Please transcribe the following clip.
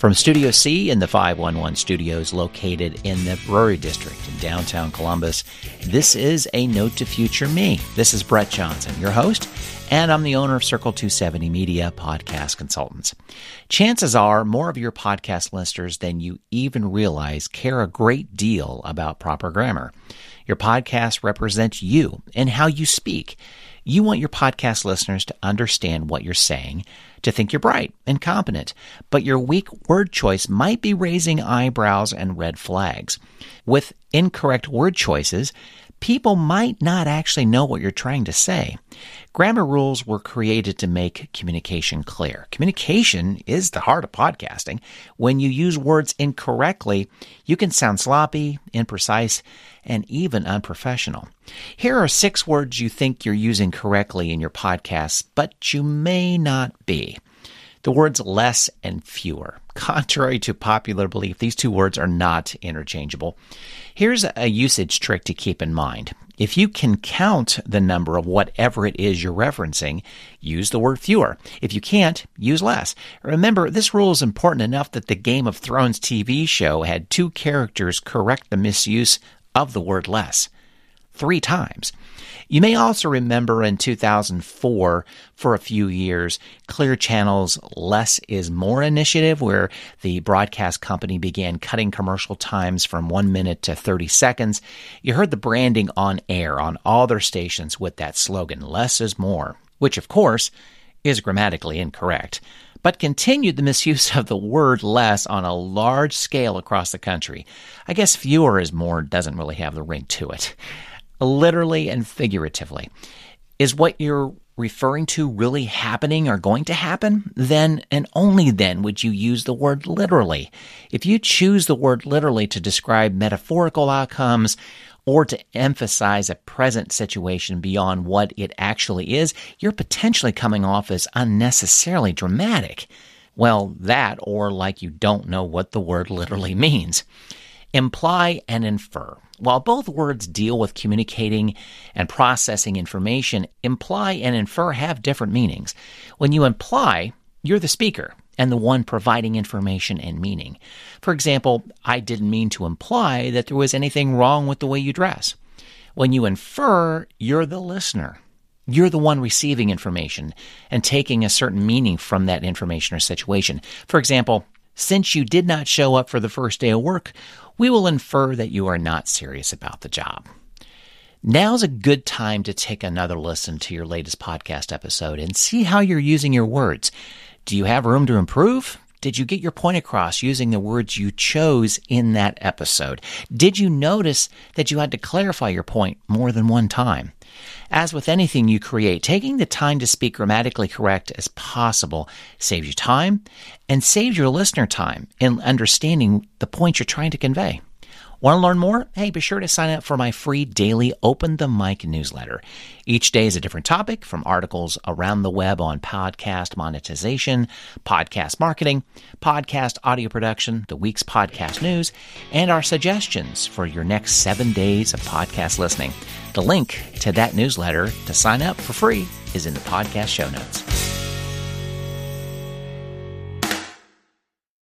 From Studio C in the 511 studios located in the Brewery District in downtown Columbus, this is A Note to Future Me. This is Brett Johnson, your host, and I'm the owner of Circle 270 Media Podcast Consultants. Chances are more of your podcast listeners than you even realize care a great deal about proper grammar. Your podcast represents you and how you speak. You want your podcast listeners to understand what you're saying, to think you're bright and competent, but your weak word choice might be raising eyebrows and red flags. With incorrect word choices, people might not actually know what you're trying to say. Grammar rules were created to make communication clear. Communication is the heart of podcasting. When you use words incorrectly, you can sound sloppy, imprecise, and even unprofessional. Here are six words you think you're using correctly in your podcast, but you may not be. The words less and fewer. Contrary to popular belief, these two words are not interchangeable. Here's a usage trick to keep in mind. If you can count the number of whatever it is you're referencing, use the word fewer. If you can't, use less. Remember, this rule is important enough that the Game of Thrones TV show had two characters correct the misuse of the word less three times. You may also remember in 2004, for a few years, Clear Channel's Less is More initiative, where the broadcast company began cutting commercial times from one minute to 30 seconds. You heard the branding on air on all their stations with that slogan, Less is More, which of course is grammatically incorrect but continued the misuse of the word less on a large scale across the country. I guess fewer is more doesn't really have the ring to it literally and figuratively. Is what you're referring to really happening or going to happen? Then and only then would you use the word literally. If you choose the word literally to describe metaphorical outcomes or to emphasize a present situation beyond what it actually is, you're potentially coming off as unnecessarily dramatic. Well, that or like you don't know what the word literally means. Imply and infer. While both words deal with communicating and processing information, imply and infer have different meanings. When you imply, you're the speaker and the one providing information and meaning. For example, I didn't mean to imply that there was anything wrong with the way you dress. When you infer, you're the listener. You're the one receiving information and taking a certain meaning from that information or situation. For example, since you did not show up for the first day of work, we will infer that you are not serious about the job. Now's a good time to take another listen to your latest podcast episode and see how you're using your words. Do you have room to improve? Did you get your point across using the words you chose in that episode? Did you notice that you had to clarify your point more than one time? As with anything you create, taking the time to speak grammatically correct as possible saves you time and saves your listener time in understanding the point you're trying to convey. Want to learn more? Hey, be sure to sign up for my free daily Open the Mic newsletter. Each day is a different topic from articles around the web on podcast monetization, podcast marketing, podcast audio production, the week's podcast news, and our suggestions for your next seven days of podcast listening. The link to that newsletter to sign up for free is in the podcast show notes.